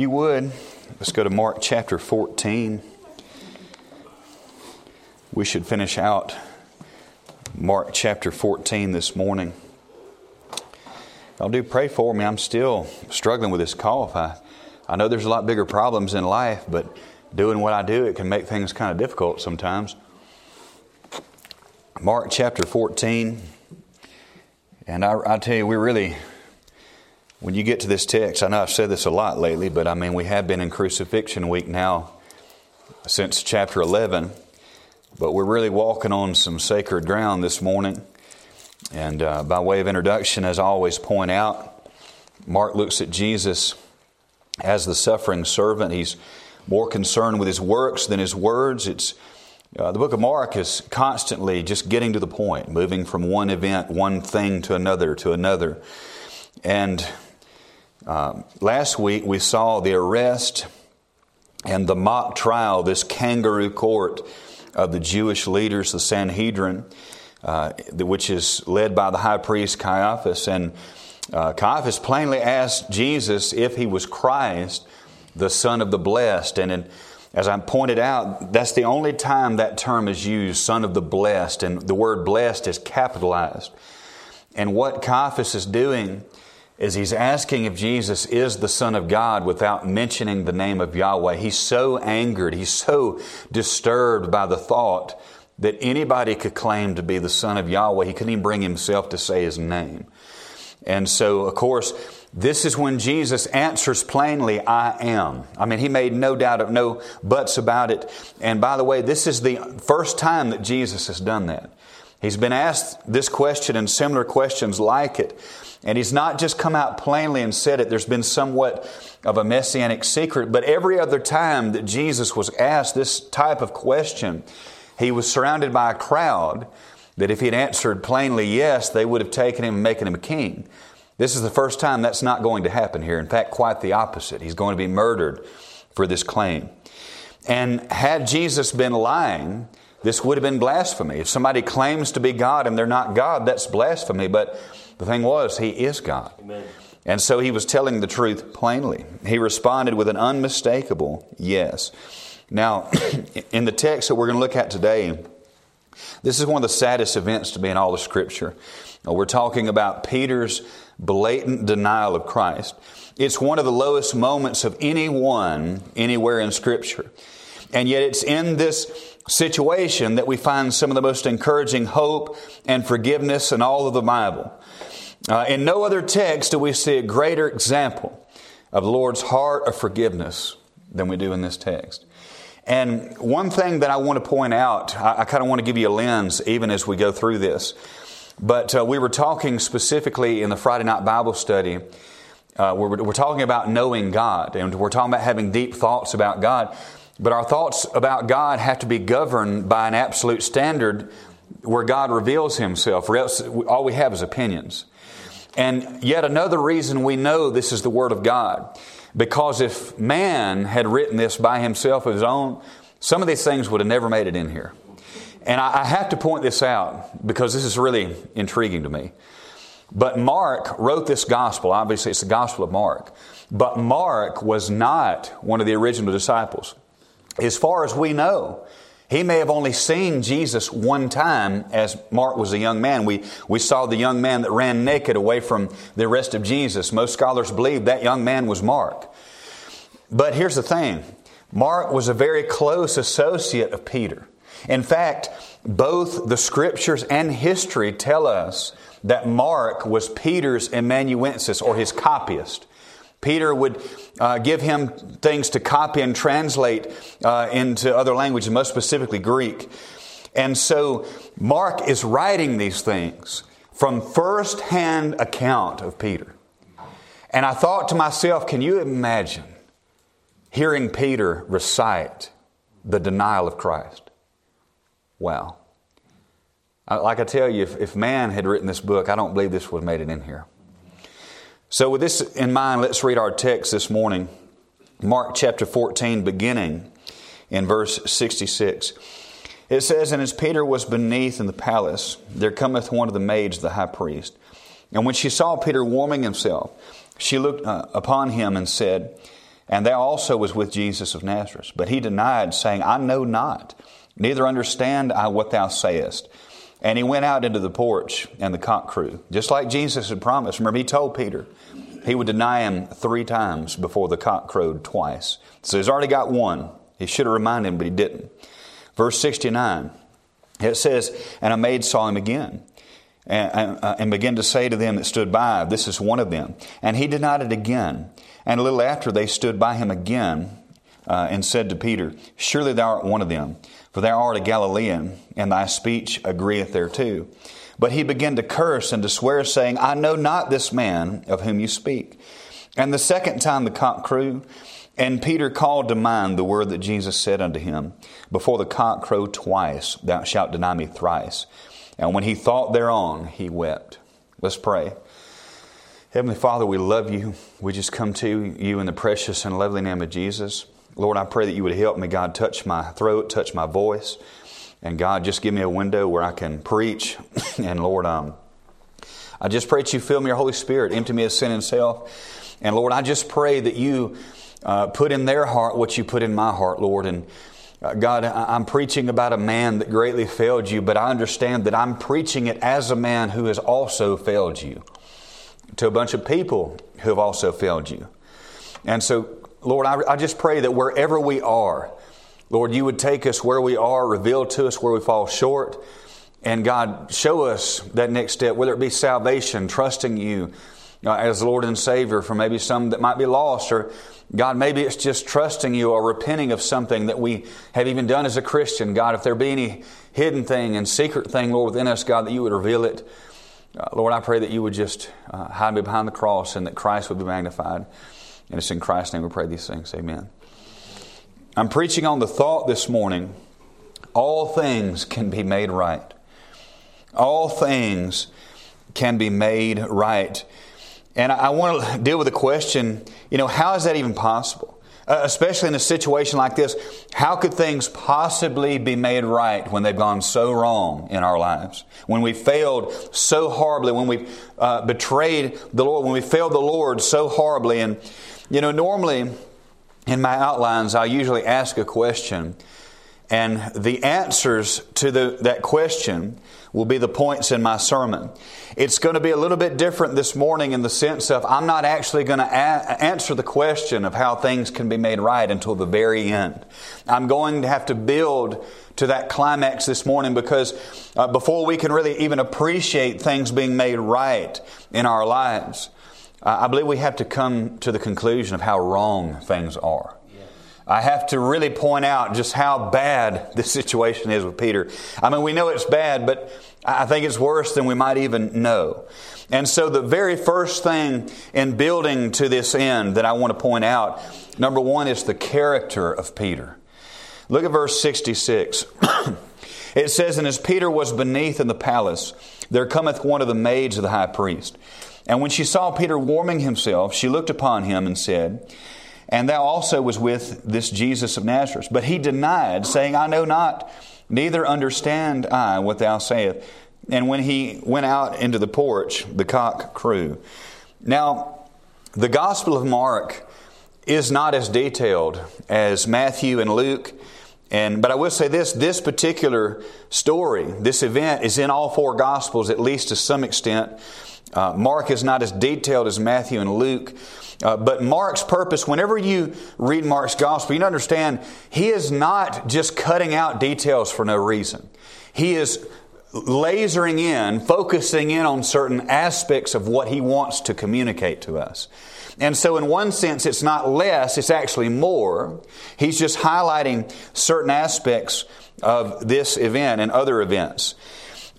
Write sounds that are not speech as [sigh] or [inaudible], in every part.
you would, let's go to Mark chapter 14. We should finish out Mark chapter 14 this morning. Y'all do pray for me. I'm still struggling with this cough. I, I know there's a lot bigger problems in life, but doing what I do, it can make things kind of difficult sometimes. Mark chapter 14. And I, I tell you, we really, when you get to this text, I know I've said this a lot lately, but I mean, we have been in crucifixion week now since chapter 11. But we're really walking on some sacred ground this morning. And uh, by way of introduction, as I always point out, Mark looks at Jesus as the suffering servant. He's more concerned with his works than his words. It's uh, the book of Mark is constantly just getting to the point, moving from one event, one thing to another, to another. And uh, last week we saw the arrest and the mock trial, this kangaroo court of the Jewish leaders, the Sanhedrin, uh, which is led by the high priest Caiaphas. And uh, Caiaphas plainly asked Jesus if he was Christ, the Son of the Blessed. And in, as I pointed out, that's the only time that term is used, Son of the Blessed, and the word blessed is capitalized. And what Caiaphas is doing is he's asking if Jesus is the Son of God without mentioning the name of Yahweh. He's so angered, he's so disturbed by the thought that anybody could claim to be the Son of Yahweh. He couldn't even bring himself to say his name. And so, of course, this is when Jesus answers plainly, I am. I mean, he made no doubt of no buts about it. And by the way, this is the first time that Jesus has done that. He's been asked this question and similar questions like it. And he's not just come out plainly and said it. There's been somewhat of a messianic secret. But every other time that Jesus was asked this type of question, he was surrounded by a crowd that if he had answered plainly yes, they would have taken him and making him a king. This is the first time that's not going to happen here. In fact, quite the opposite. He's going to be murdered for this claim. And had Jesus been lying, this would have been blasphemy. If somebody claims to be God and they're not God, that's blasphemy. But the thing was, he is God. Amen. And so he was telling the truth plainly. He responded with an unmistakable yes. Now, [clears throat] in the text that we're going to look at today, this is one of the saddest events to be in all of Scripture. Uh, we're talking about Peter's blatant denial of Christ. It's one of the lowest moments of anyone anywhere in Scripture. And yet, it's in this situation that we find some of the most encouraging hope and forgiveness in all of the Bible. Uh, in no other text do we see a greater example of the Lord's heart of forgiveness than we do in this text. And one thing that I want to point out, I, I kind of want to give you a lens even as we go through this. But uh, we were talking specifically in the Friday night Bible study. Uh, we're, we're talking about knowing God, and we're talking about having deep thoughts about God. But our thoughts about God have to be governed by an absolute standard where God reveals Himself, or else all we have is opinions. And yet another reason we know this is the Word of God. Because if man had written this by himself of his own, some of these things would have never made it in here. And I have to point this out because this is really intriguing to me. But Mark wrote this gospel. Obviously, it's the gospel of Mark. But Mark was not one of the original disciples. As far as we know, he may have only seen Jesus one time as Mark was a young man. We, we saw the young man that ran naked away from the arrest of Jesus. Most scholars believe that young man was Mark. But here's the thing Mark was a very close associate of Peter. In fact, both the scriptures and history tell us that Mark was Peter's amanuensis or his copyist. Peter would uh, give him things to copy and translate uh, into other languages, most specifically Greek. And so Mark is writing these things from first-hand account of Peter. And I thought to myself, can you imagine hearing Peter recite the denial of Christ? Wow. Like I tell you, if, if man had written this book, I don't believe this would have made it in here. So, with this in mind, let's read our text this morning. Mark chapter 14, beginning in verse 66. It says, And as Peter was beneath in the palace, there cometh one of the maids of the high priest. And when she saw Peter warming himself, she looked uh, upon him and said, and thou also was with Jesus of Nazareth. But he denied, saying, I know not, neither understand I what thou sayest. And he went out into the porch, and the cock crew, just like Jesus had promised. Remember, he told Peter he would deny him three times before the cock crowed twice. So he's already got one. He should have reminded him, but he didn't. Verse 69, it says, And a maid saw him again and, uh, and began to say to them that stood by, This is one of them. And he denied it again. And a little after they stood by him again uh, and said to Peter, Surely thou art one of them, for thou art a Galilean, and thy speech agreeth thereto. But he began to curse and to swear, saying, I know not this man of whom you speak. And the second time the cock crew, and Peter called to mind the word that Jesus said unto him, Before the cock crow twice, thou shalt deny me thrice. And when he thought thereon, he wept. Let's pray. Heavenly Father, we love you. We just come to you in the precious and lovely name of Jesus. Lord, I pray that you would help me, God, touch my throat, touch my voice. And God, just give me a window where I can preach. [laughs] and Lord, um, I just pray that you fill me your Holy Spirit, empty me of sin and self. And Lord, I just pray that you uh, put in their heart what you put in my heart, Lord. And uh, God, I'm preaching about a man that greatly failed you, but I understand that I'm preaching it as a man who has also failed you to a bunch of people who have also failed you. And so, Lord, I, I just pray that wherever we are, Lord, you would take us where we are, reveal to us where we fall short, and God, show us that next step, whether it be salvation, trusting you uh, as Lord and Savior for maybe some that might be lost, or God, maybe it's just trusting you or repenting of something that we have even done as a Christian. God, if there be any hidden thing and secret thing, Lord, within us, God, that you would reveal it. Uh, Lord, I pray that you would just uh, hide me behind the cross and that Christ would be magnified. And it's in Christ's name we pray these things. Amen. I'm preaching on the thought this morning all things can be made right. All things can be made right. And I want to deal with the question you know, how is that even possible? Uh, especially in a situation like this, how could things possibly be made right when they've gone so wrong in our lives? When we failed so horribly, when we uh, betrayed the Lord, when we failed the Lord so horribly. And, you know, normally in my outlines, I usually ask a question, and the answers to the, that question will be the points in my sermon. It's going to be a little bit different this morning in the sense of I'm not actually going to a- answer the question of how things can be made right until the very end. I'm going to have to build to that climax this morning because uh, before we can really even appreciate things being made right in our lives, I believe we have to come to the conclusion of how wrong things are. I have to really point out just how bad [laughs] this situation is with Peter. I mean, we know it's bad, but I think it's worse than we might even know. And so, the very first thing in building to this end that I want to point out, number one, is the character of Peter. Look at verse 66. [clears throat] it says, And as Peter was beneath in the palace, there cometh one of the maids of the high priest. And when she saw Peter warming himself, she looked upon him and said, and thou also was with this Jesus of Nazareth. But he denied, saying, I know not, neither understand I what thou sayest. And when he went out into the porch, the cock crew. Now, the Gospel of Mark is not as detailed as Matthew and Luke. And, but I will say this this particular story, this event, is in all four Gospels, at least to some extent. Uh, Mark is not as detailed as Matthew and Luke. Uh, but Mark's purpose, whenever you read Mark's gospel, you understand he is not just cutting out details for no reason. He is lasering in, focusing in on certain aspects of what he wants to communicate to us. And so, in one sense, it's not less, it's actually more. He's just highlighting certain aspects of this event and other events.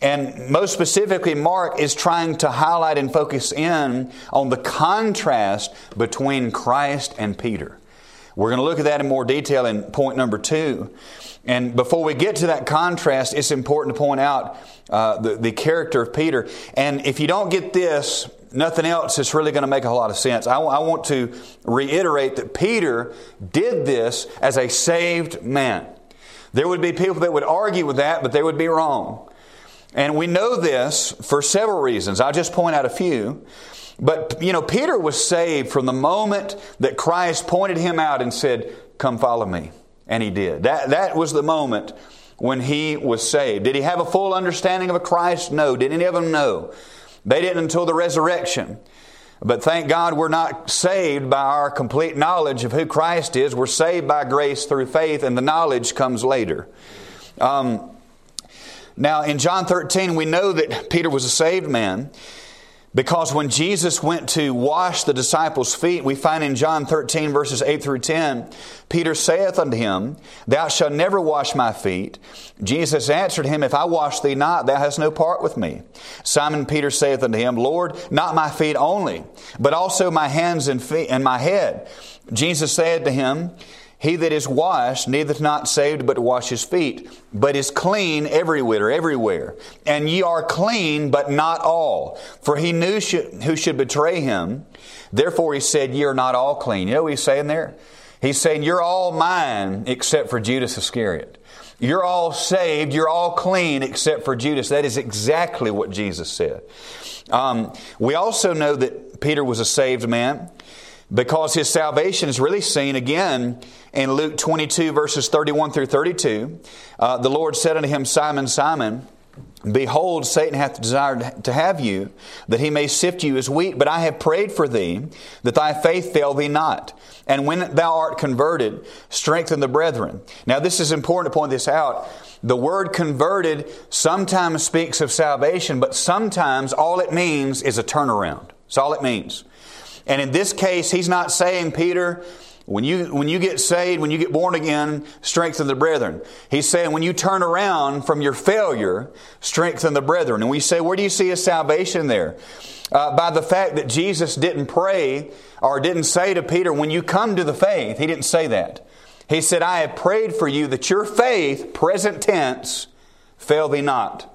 And most specifically, Mark is trying to highlight and focus in on the contrast between Christ and Peter. We're going to look at that in more detail in point number two. And before we get to that contrast, it's important to point out uh, the, the character of Peter. And if you don't get this, nothing else is really going to make a whole lot of sense. I, I want to reiterate that Peter did this as a saved man. There would be people that would argue with that, but they would be wrong. And we know this for several reasons. I'll just point out a few. But, you know, Peter was saved from the moment that Christ pointed him out and said, Come follow me. And he did. That, that was the moment when he was saved. Did he have a full understanding of a Christ? No. Did any of them know? They didn't until the resurrection. But thank God we're not saved by our complete knowledge of who Christ is. We're saved by grace through faith, and the knowledge comes later. Um, now, in John 13, we know that Peter was a saved man. Because when Jesus went to wash the disciples' feet, we find in John 13, verses 8 through 10, Peter saith unto him, Thou shalt never wash my feet. Jesus answered him, If I wash thee not, thou hast no part with me. Simon Peter saith unto him, Lord, not my feet only, but also my hands and feet and my head. Jesus said to him, he that is washed needeth not saved but to wash his feet, but is clean everywhere, everywhere. And ye are clean, but not all. For he knew who should betray him. Therefore he said, Ye are not all clean. You know what he's saying there? He's saying, You're all mine except for Judas Iscariot. You're all saved, you're all clean except for Judas. That is exactly what Jesus said. Um, we also know that Peter was a saved man because his salvation is really seen again in Luke 22, verses 31 through 32. Uh, the Lord said unto him, Simon, Simon, Behold, Satan hath desired to have you, that he may sift you as wheat. But I have prayed for thee, that thy faith fail thee not. And when thou art converted, strengthen the brethren. Now, this is important to point this out. The word converted sometimes speaks of salvation, but sometimes all it means is a turnaround. That's all it means. And in this case, he's not saying, Peter, when you, when you get saved, when you get born again, strengthen the brethren. He's saying when you turn around from your failure, strengthen the brethren. And we say, where do you see his salvation there? Uh, by the fact that Jesus didn't pray or didn't say to Peter, when you come to the faith, he didn't say that. He said, I have prayed for you that your faith, present tense, fail thee not.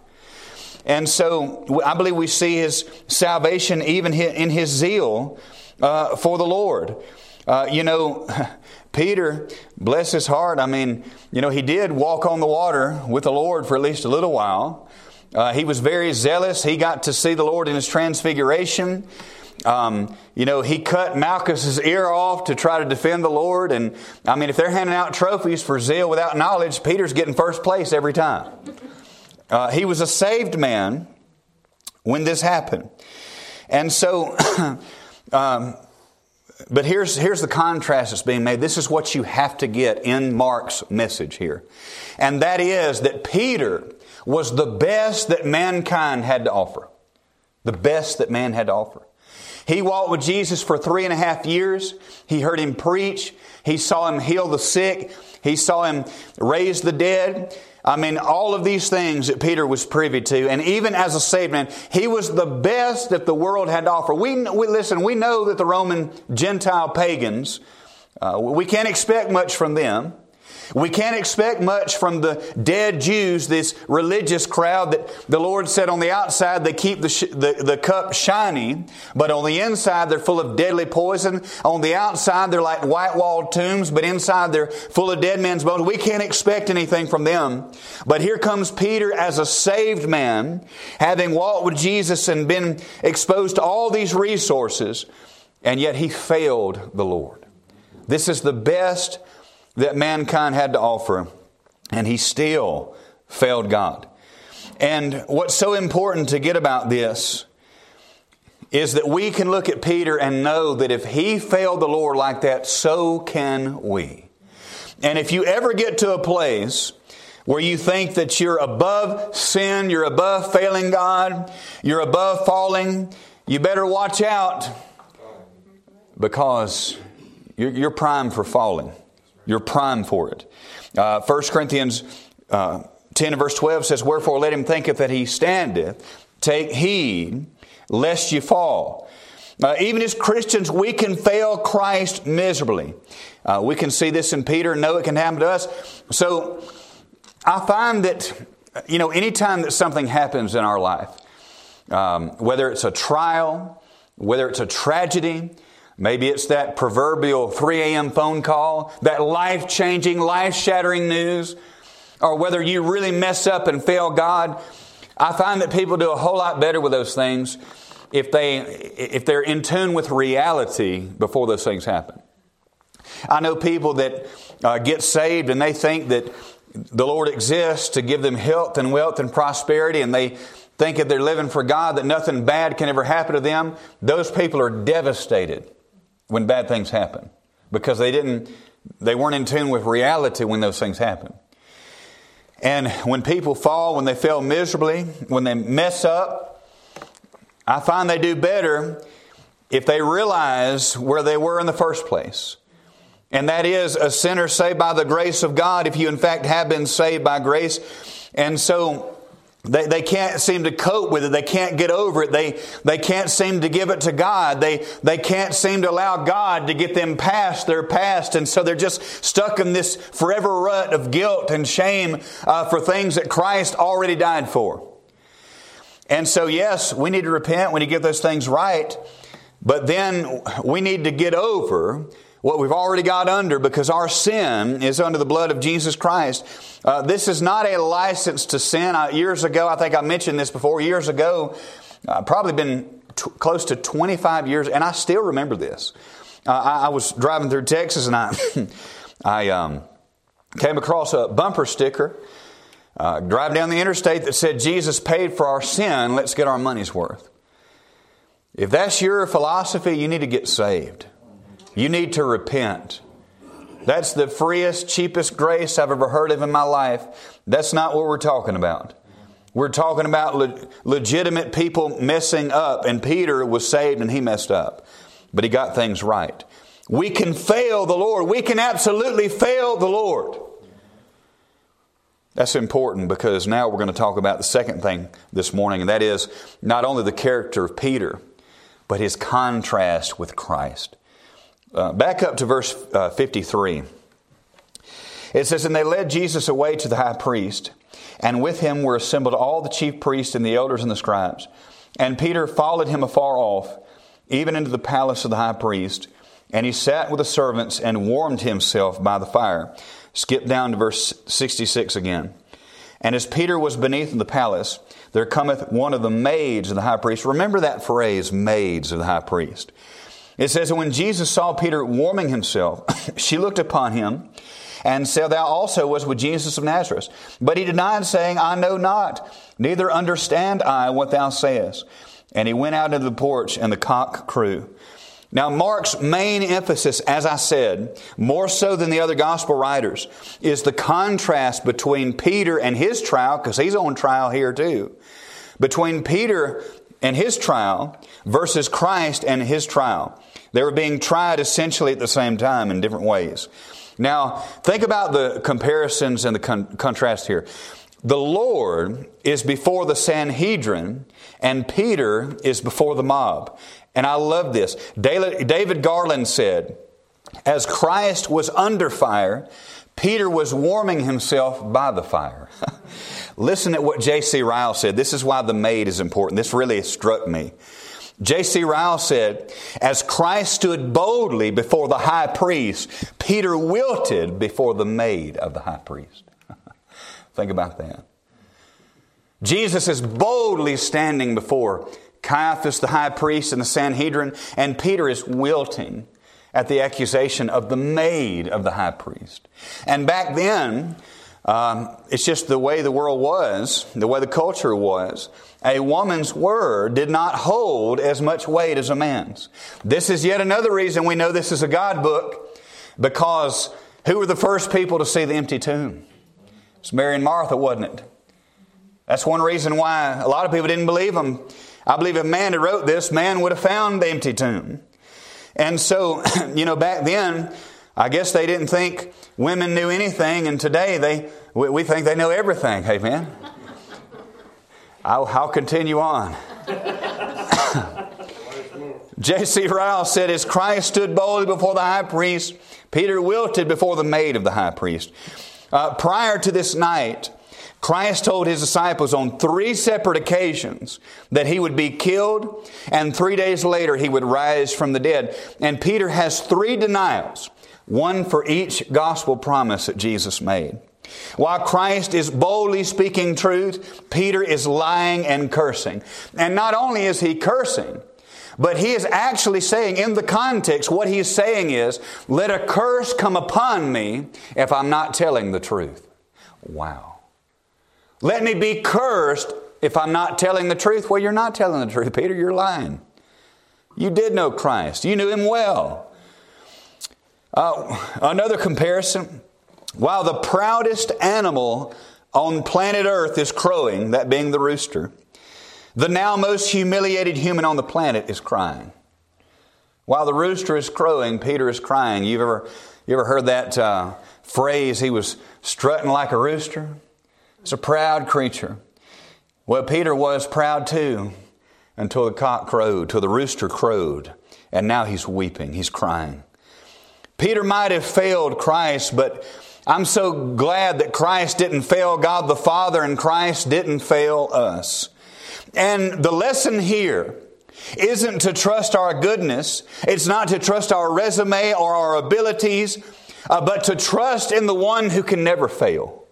And so I believe we see his salvation even in his zeal uh, for the Lord. Uh, you know, [laughs] Peter, bless his heart, I mean, you know, he did walk on the water with the Lord for at least a little while. Uh, he was very zealous. He got to see the Lord in his transfiguration. Um, you know, he cut Malchus's ear off to try to defend the Lord. And I mean, if they're handing out trophies for zeal without knowledge, Peter's getting first place every time. Uh, he was a saved man when this happened. And so, [clears throat] um, but here's, here's the contrast that's being made. This is what you have to get in Mark's message here. And that is that Peter was the best that mankind had to offer. The best that man had to offer. He walked with Jesus for three and a half years. He heard him preach. He saw him heal the sick. He saw him raise the dead. I mean, all of these things that Peter was privy to, and even as a saved man, he was the best that the world had to offer. We, we listen, we know that the Roman Gentile pagans, uh, we can't expect much from them. We can't expect much from the dead Jews, this religious crowd that the Lord said on the outside they keep the, sh- the, the cup shiny, but on the inside they're full of deadly poison. On the outside they're like white walled tombs, but inside they're full of dead men's bones. We can't expect anything from them. But here comes Peter as a saved man, having walked with Jesus and been exposed to all these resources, and yet he failed the Lord. This is the best that mankind had to offer, and he still failed God. And what's so important to get about this is that we can look at Peter and know that if he failed the Lord like that, so can we. And if you ever get to a place where you think that you're above sin, you're above failing God, you're above falling, you better watch out because you're, primed for falling. You're primed for it. Uh, 1 Corinthians uh, 10 and verse 12 says, Wherefore let him thinketh that he standeth, take heed lest you fall. Uh, even as Christians, we can fail Christ miserably. Uh, we can see this in Peter and know it can happen to us. So I find that, you know, anytime that something happens in our life, um, whether it's a trial, whether it's a tragedy, Maybe it's that proverbial 3 a.m. phone call, that life changing, life shattering news, or whether you really mess up and fail God. I find that people do a whole lot better with those things if, they, if they're in tune with reality before those things happen. I know people that uh, get saved and they think that the Lord exists to give them health and wealth and prosperity, and they think if they're living for God that nothing bad can ever happen to them. Those people are devastated when bad things happen because they didn't, they weren't in tune with reality when those things happen. And when people fall, when they fail miserably, when they mess up, I find they do better if they realize where they were in the first place. And that is a sinner saved by the grace of God, if you in fact have been saved by grace. And so they, they can't seem to cope with it. They can't get over it. They, they can't seem to give it to God. They, they can't seem to allow God to get them past their past. And so they're just stuck in this forever rut of guilt and shame uh, for things that Christ already died for. And so, yes, we need to repent. We need to get those things right. But then we need to get over what we've already got under because our sin is under the blood of Jesus Christ. Uh, this is not a license to sin. Years ago, I think I mentioned this before, years ago, uh, probably been t- close to 25 years, and I still remember this. Uh, I, I, was driving through Texas and I, [laughs] I um, came across a bumper sticker uh, driving down the interstate that said, Jesus paid for our sin, let's get our money's worth. If that's your philosophy, you need to get saved. You need to repent. That's the freest, cheapest grace I've ever heard of in my life. That's not what we're talking about. We're talking about le- legitimate people messing up, and Peter was saved and he messed up. But he got things right. We can fail the Lord. We can absolutely fail the Lord. That's important because now we're going to talk about the second thing this morning, and that is not only the character of Peter, but his contrast with Christ. Uh, back up to verse uh, 53. It says, And they led Jesus away to the high priest, and with him were assembled all the chief priests and the elders and the scribes. And Peter followed him afar off, even into the palace of the high priest. And he sat with the servants and warmed himself by the fire. Skip down to verse 66 again. And as Peter was beneath the palace, there cometh one of the maids of the high priest. Remember that phrase, maids of the high priest. It says, when Jesus saw Peter warming himself, [coughs] she looked upon him and said, Thou also was with Jesus of Nazareth. But he denied, saying, I know not, neither understand I what thou sayest. And he went out into the porch, and the cock crew. Now, Mark's main emphasis, as I said, more so than the other gospel writers, is the contrast between Peter and his trial, because he's on trial here too. Between Peter and his trial versus Christ and his trial. They were being tried essentially at the same time in different ways. Now, think about the comparisons and the con- contrast here. The Lord is before the Sanhedrin, and Peter is before the mob. And I love this. David Garland said, As Christ was under fire, Peter was warming himself by the fire. [laughs] Listen at what J.C. Ryle said. This is why the maid is important. This really struck me. J.C. Ryle said, As Christ stood boldly before the high priest, Peter wilted before the maid of the high priest. [laughs] Think about that. Jesus is boldly standing before Caiaphas, the high priest, and the Sanhedrin, and Peter is wilting at the accusation of the maid of the high priest. And back then, um, it's just the way the world was, the way the culture was a woman's word did not hold as much weight as a man's. This is yet another reason we know this is a God book because who were the first people to see the empty tomb? It's Mary and Martha, wasn't it? That's one reason why a lot of people didn't believe them. I believe if man had wrote this, man would have found the empty tomb. And so, [clears throat] you know, back then, I guess they didn't think women knew anything, and today they we think they know everything. Amen. I'll, I'll continue on. [coughs] J.C. Ryle said, As Christ stood boldly before the high priest, Peter wilted before the maid of the high priest. Uh, prior to this night, Christ told his disciples on three separate occasions that he would be killed and three days later he would rise from the dead. And Peter has three denials, one for each gospel promise that Jesus made. While Christ is boldly speaking truth, Peter is lying and cursing. And not only is he cursing, but he is actually saying, in the context, what he is saying is, let a curse come upon me if I'm not telling the truth. Wow. Let me be cursed if I'm not telling the truth. Well, you're not telling the truth, Peter. You're lying. You did know Christ, you knew him well. Uh, another comparison while the proudest animal on planet Earth is crowing, that being the rooster, the now most humiliated human on the planet is crying. While the rooster is crowing, Peter is crying. You've ever, you ever heard that uh, phrase, he was strutting like a rooster? It's a proud creature. Well, Peter was proud too until the cock crowed, till the rooster crowed, and now he's weeping, he's crying. Peter might have failed Christ, but I'm so glad that Christ didn't fail God the Father and Christ didn't fail us. And the lesson here isn't to trust our goodness, it's not to trust our resume or our abilities, uh, but to trust in the one who can never fail.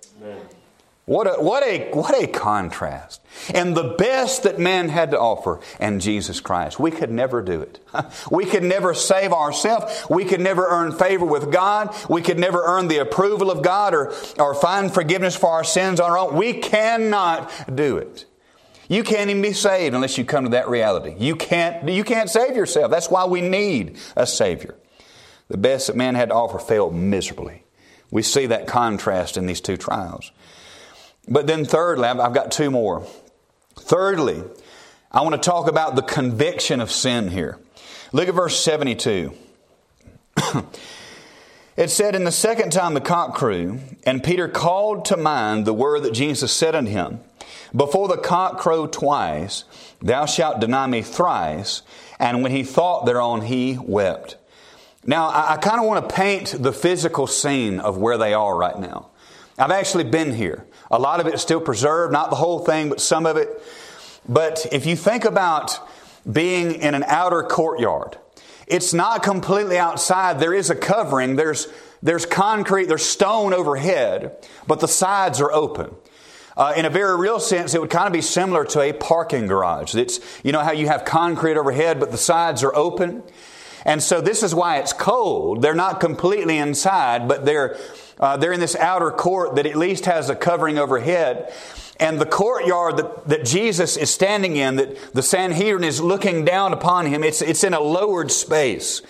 What a, what, a, what a contrast. And the best that man had to offer, and Jesus Christ. We could never do it. [laughs] We could never save ourselves. We could never earn favor with God. We could never earn the approval of God or, or find forgiveness for our sins on our own. We cannot do it. You can't even be saved unless you come to that reality. You can't, you can't save yourself. That's why we need a Savior. The best that man had to offer failed miserably. We see that contrast in these two trials. But then, thirdly, I've got two more. Thirdly, I want to talk about the conviction of sin here. Look at verse 72. [coughs] it said, In the second time the cock crew, and Peter called to mind the word that Jesus said unto him, Before the cock crow twice, thou shalt deny me thrice. And when he thought thereon, he wept. Now, I, I kind of want to paint the physical scene of where they are right now. I've actually been here. A lot of it is still preserved, not the whole thing, but some of it. But if you think about being in an outer courtyard, it's not completely outside. There is a covering. There's, there's concrete, there's stone overhead, but the sides are open. Uh, in a very real sense, it would kind of be similar to a parking garage. It's, you know how you have concrete overhead, but the sides are open? And so this is why it's cold. They're not completely inside, but they're, uh, they're in this outer court that at least has a covering overhead. And the courtyard that, that Jesus is standing in, that the Sanhedrin is looking down upon him, it's, it's in a lowered space.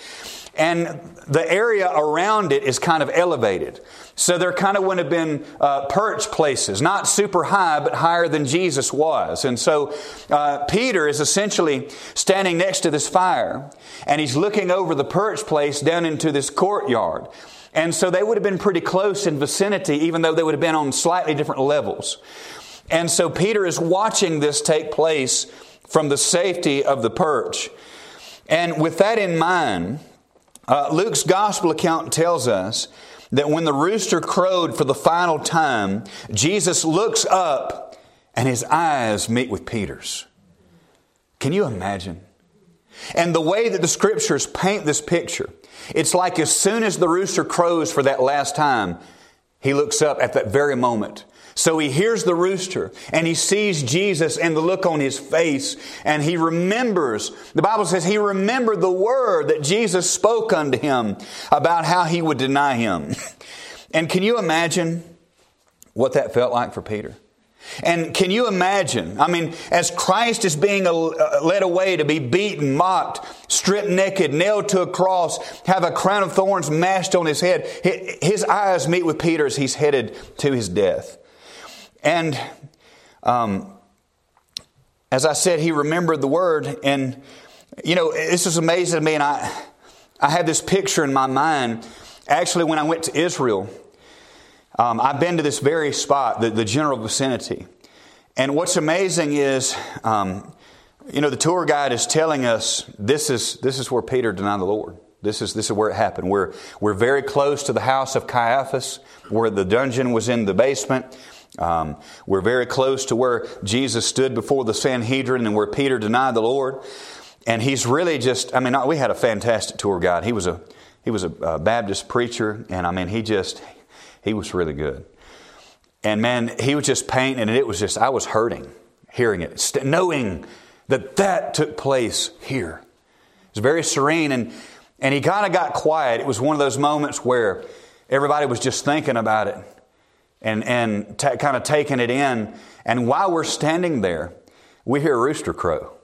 And the area around it is kind of elevated. So there kind of would have been uh, perch places, not super high, but higher than Jesus was. And so uh, Peter is essentially standing next to this fire, and he's looking over the perch place down into this courtyard. And so they would have been pretty close in vicinity, even though they would have been on slightly different levels. And so Peter is watching this take place from the safety of the perch. And with that in mind, uh, Luke's gospel account tells us that when the rooster crowed for the final time, Jesus looks up and his eyes meet with Peter's. Can you imagine? And the way that the scriptures paint this picture, it's like as soon as the rooster crows for that last time, he looks up at that very moment. So he hears the rooster and he sees Jesus and the look on his face and he remembers, the Bible says he remembered the word that Jesus spoke unto him about how he would deny him. [laughs] And can you imagine what that felt like for Peter? And can you imagine? I mean, as Christ is being uh, led away to be beaten, mocked, stripped naked, nailed to a cross, have a crown of thorns mashed on his head, his eyes meet with Peter as he's headed to his death. And um, as I said, he remembered the word. And, you know, this is amazing to me. And I, I had this picture in my mind. Actually, when I went to Israel, um, I've been to this very spot, the, the general vicinity. And what's amazing is, um, you know, the tour guide is telling us this is, this is where Peter denied the Lord. This is, this is where it happened. We're, we're very close to the house of Caiaphas, where the dungeon was in the basement. Um, we're very close to where Jesus stood before the Sanhedrin and where Peter denied the Lord. And he's really just, I mean, we had a fantastic tour guide. He was a, he was a Baptist preacher, and I mean, he just, he was really good. And man, he was just painting, and it was just, I was hurting hearing it, knowing that that took place here. It was very serene, and, and he kind of got quiet. It was one of those moments where everybody was just thinking about it and, and t- kind of taking it in. And while we're standing there, we hear a rooster crow.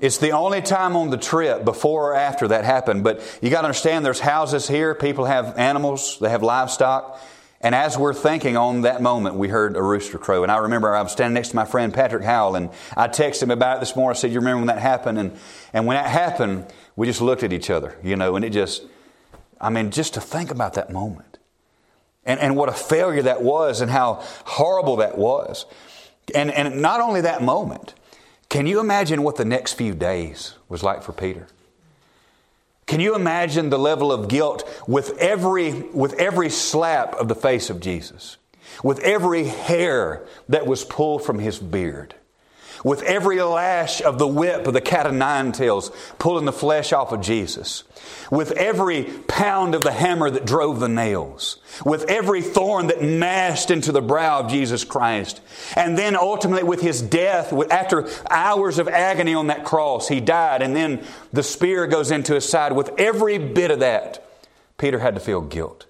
It's the only time on the trip before or after that happened. But you got to understand there's houses here, people have animals, they have livestock. And as we're thinking on that moment, we heard a rooster crow. And I remember I was standing next to my friend Patrick Howell, and I texted him about it this morning. I said, You remember when that happened? And, and when that happened, we just looked at each other, you know, and it just, I mean, just to think about that moment and, and what a failure that was and how horrible that was. And, and not only that moment, can you imagine what the next few days was like for Peter? Can you imagine the level of guilt with every, with every slap of the face of Jesus? With every hair that was pulled from his beard? With every lash of the whip of the cat o' nine tails pulling the flesh off of Jesus, with every pound of the hammer that drove the nails, with every thorn that mashed into the brow of Jesus Christ, and then ultimately with his death, after hours of agony on that cross, he died, and then the spear goes into his side. With every bit of that, Peter had to feel guilt.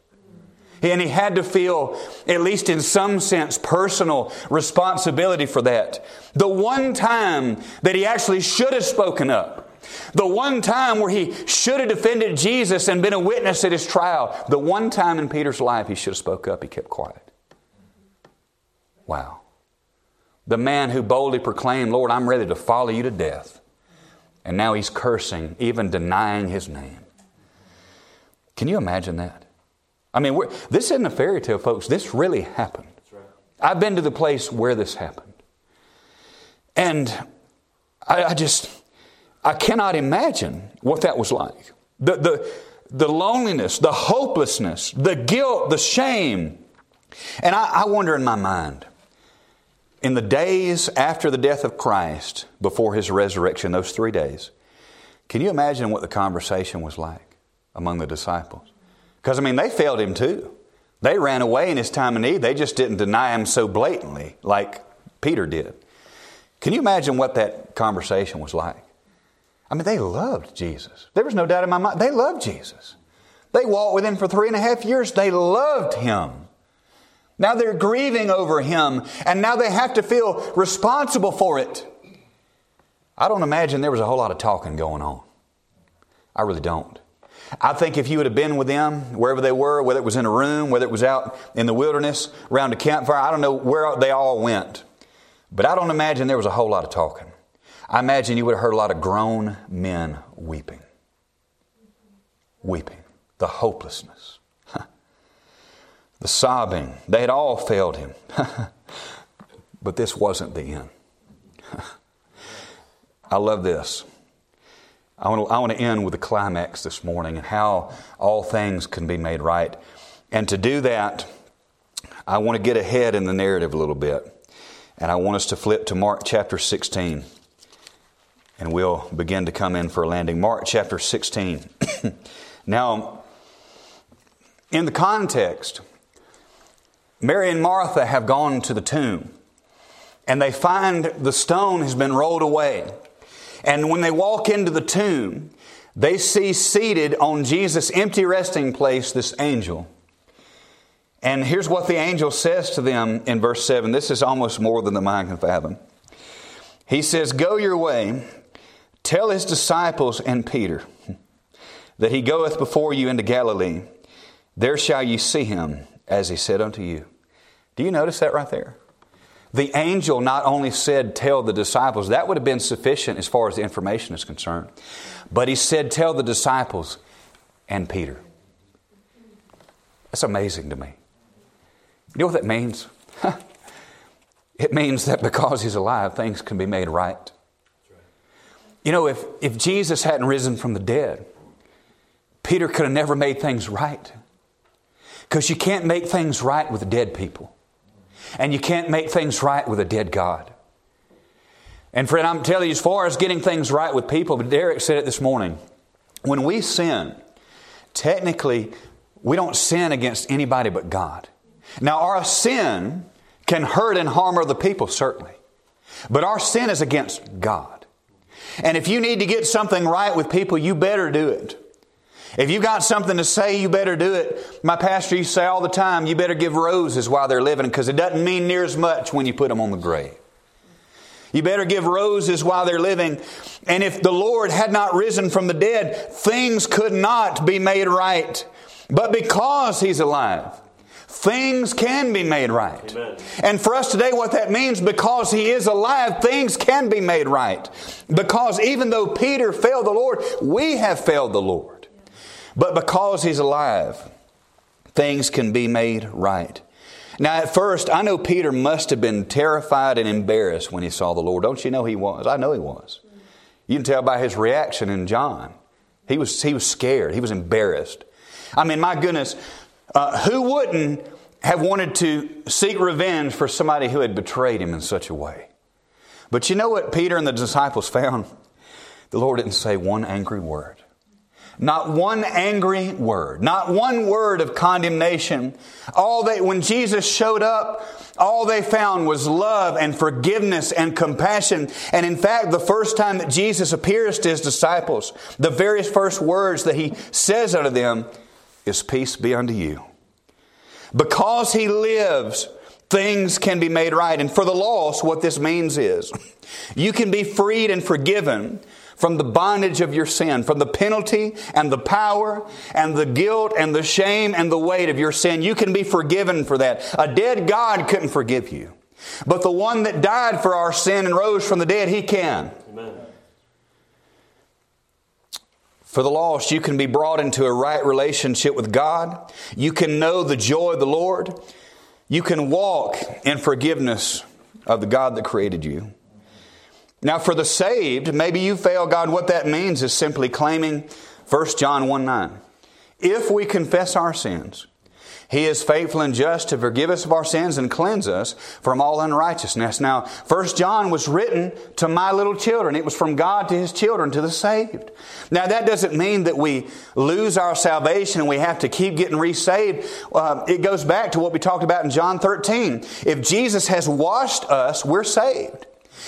And he had to feel, at least in some sense, personal responsibility for that. The one time that he actually should have spoken up, the one time where he should have defended Jesus and been a witness at his trial, the one time in Peter's life he should have spoke up, he kept quiet. Wow. The man who boldly proclaimed, Lord, I'm ready to follow you to death. And now he's cursing, even denying his name. Can you imagine that? I mean, this isn't a fairy tale, folks. This really happened. Right. I've been to the place where this happened. And I, I, just, I cannot imagine what that was like. The, the, the loneliness, the hopelessness, the guilt, the shame. And I, I wonder in my mind, in the days after the death of Christ, before his resurrection, those three days, can you imagine what the conversation was like among the disciples? Because, I mean, they failed him too. They ran away in his time of need. They just didn't deny him so blatantly like Peter did. Can you imagine what that conversation was like? I mean, they loved Jesus. There was no doubt in my mind. They loved Jesus. They walked with him for three and a half years. They loved him. Now they're grieving over him, and now they have to feel responsible for it. I don't imagine there was a whole lot of talking going on. I really don't. I think if you would have been with them wherever they were, whether it was in a room, whether it was out in the wilderness, around a campfire, I don't know where they all went. But I don't imagine there was a whole lot of talking. I imagine you would have heard a lot of grown men weeping. Weeping. The hopelessness. [laughs] the sobbing. They had all failed him. [laughs] but this wasn't the end. [laughs] I love this. I want, to, I want to end with a climax this morning and how all things can be made right. And to do that, I want to get ahead in the narrative a little bit. And I want us to flip to Mark chapter 16. And we'll begin to come in for a landing. Mark chapter 16. [clears throat] now, in the context, Mary and Martha have gone to the tomb. And they find the stone has been rolled away. And when they walk into the tomb, they see seated on Jesus' empty resting place this angel. And here's what the angel says to them in verse 7. This is almost more than the mind can fathom. He says, Go your way, tell his disciples and Peter that he goeth before you into Galilee. There shall you see him, as he said unto you. Do you notice that right there? The angel not only said, Tell the disciples, that would have been sufficient as far as the information is concerned, but he said, Tell the disciples and Peter. That's amazing to me. You know what that means? [laughs] it means that because he's alive, things can be made right. You know, if, if Jesus hadn't risen from the dead, Peter could have never made things right. Because you can't make things right with dead people. And you can't make things right with a dead God. And friend, I'm telling you, as far as getting things right with people, but Derek said it this morning. When we sin, technically, we don't sin against anybody but God. Now, our sin can hurt and harm other people, certainly. But our sin is against God. And if you need to get something right with people, you better do it. If you got something to say, you better do it. My pastor used to say all the time, you better give roses while they're living because it doesn't mean near as much when you put them on the grave. You better give roses while they're living. And if the Lord had not risen from the dead, things could not be made right. But because He's alive, things can be made right. Amen. And for us today, what that means, because He is alive, things can be made right. Because even though Peter failed the Lord, we have failed the Lord. But because He's alive, things can be made right. Now, at first, I know Peter must have been terrified and embarrassed when he saw the Lord. Don't you know he was? I know he was. You can tell by his reaction in John. He was, he was scared, he was embarrassed. I mean, my goodness, uh, who wouldn't have wanted to seek revenge for somebody who had betrayed him in such a way? But you know what Peter and the disciples found? The Lord didn't say one angry word. Not one angry word, not one word of condemnation. All they, when Jesus showed up, all they found was love and forgiveness and compassion. And in fact, the first time that Jesus appears to his disciples, the very first words that he says unto them is, Peace be unto you. Because he lives, things can be made right. And for the lost, what this means is you can be freed and forgiven from the bondage of your sin, from the penalty and the power and the guilt and the shame and the weight of your sin. You can be forgiven for that. A dead God couldn't forgive you. But the one that died for our sin and rose from the dead, he can. Amen. For the lost, you can be brought into a right relationship with God. You can know the joy of the Lord. You can walk in forgiveness of the God that created you. Now, for the saved, maybe you fail God. What that means is simply claiming 1 John 1 9. If we confess our sins, he is faithful and just to forgive us of our sins and cleanse us from all unrighteousness. Now, 1 John was written to my little children. It was from God to his children, to the saved. Now, that doesn't mean that we lose our salvation and we have to keep getting resaved. Uh, it goes back to what we talked about in John 13. If Jesus has washed us, we're saved.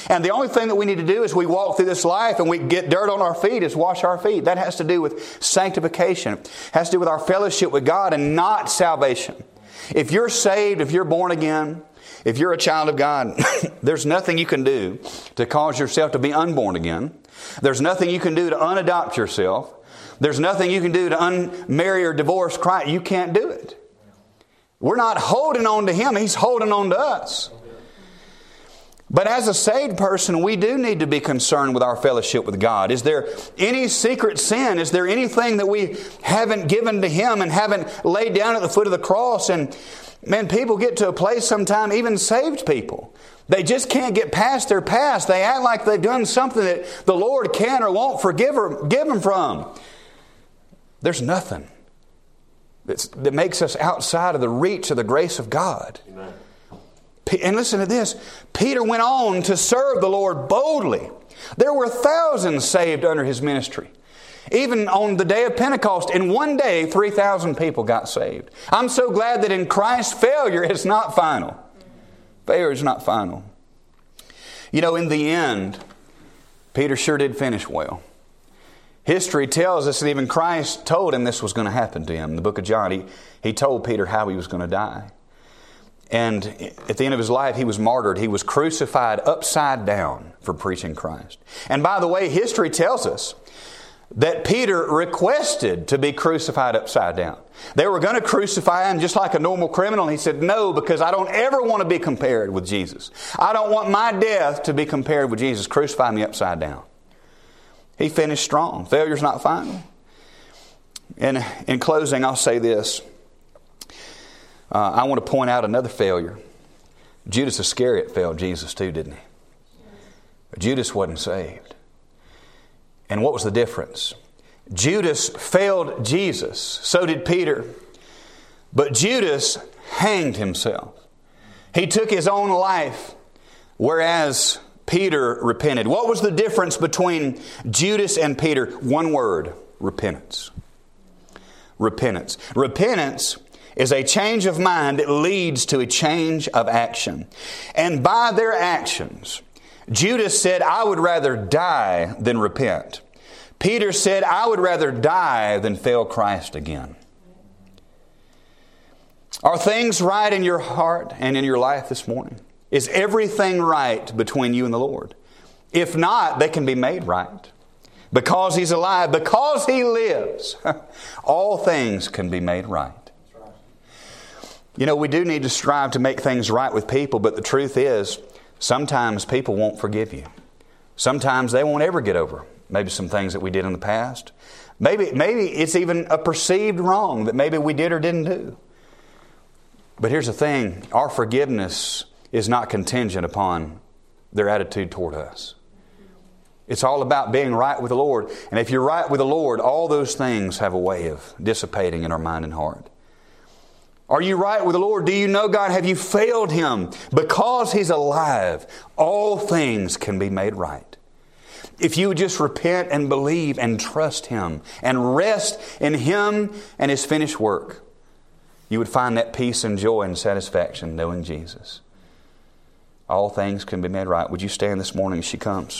And the only thing that we need to do as we walk through this life and we get dirt on our feet is wash our feet. That has to do with sanctification. It has to do with our fellowship with God and not salvation. If you're saved, if you're born again, if you're a child of God, [laughs] there's nothing you can do to cause yourself to be unborn again. There's nothing you can do to unadopt yourself. There's nothing you can do to unmarry or divorce Christ. You can't do it. We're not holding on to Him, He's holding on to us. But as a saved person, we do need to be concerned with our fellowship with God. Is there any secret sin? Is there anything that we haven't given to Him and haven't laid down at the foot of the cross? And man, people get to a place sometime, even saved people, they just can't get past their past. They act like they've done something that the Lord can or won't forgive or give them from. There's nothing that makes us outside of the reach of the grace of God. Amen. And listen to this Peter went on to serve the Lord boldly. There were thousands saved under his ministry. Even on the day of Pentecost, in one day, 3,000 people got saved. I'm so glad that in Christ, failure is not final. Failure is not final. You know, in the end, Peter sure did finish well. History tells us that even Christ told him this was going to happen to him. In the book of John, he, he told Peter how he was going to die. And at the end of his life, he was martyred. He was crucified upside down for preaching Christ. And by the way, history tells us that Peter requested to be crucified upside down. They were going to crucify him just like a normal criminal. He said, No, because I don't ever want to be compared with Jesus. I don't want my death to be compared with Jesus. Crucify me upside down. He finished strong. Failure's not final. And in closing, I'll say this. Uh, I want to point out another failure. Judas Iscariot failed Jesus too, didn't he? But Judas wasn't saved. And what was the difference? Judas failed Jesus, so did Peter. But Judas hanged himself. He took his own life, whereas Peter repented. What was the difference between Judas and Peter? One word repentance. Repentance. Repentance is a change of mind that leads to a change of action. And by their actions, Judas said, I would rather die than repent. Peter said, I would rather die than fail Christ again. Are things right in your heart and in your life this morning? Is everything right between you and the Lord? If not, they can be made right. Because He's alive, because He lives, [laughs] all things can be made right. You know, we do need to strive to make things right with people, but the truth is, sometimes people won't forgive you. Sometimes they won't ever get over maybe some things that we did in the past. Maybe, maybe it's even a perceived wrong that maybe we did or didn't do. But here's the thing our forgiveness is not contingent upon their attitude toward us. It's all about being right with the Lord. And if you're right with the Lord, all those things have a way of dissipating in our mind and heart. Are you right with the Lord? Do you know God? Have you failed Him? Because He's alive, all things can be made right. If you would just repent and believe and trust Him and rest in Him and His finished work, you would find that peace and joy and satisfaction knowing Jesus. All things can be made right. Would you stand this morning as she comes?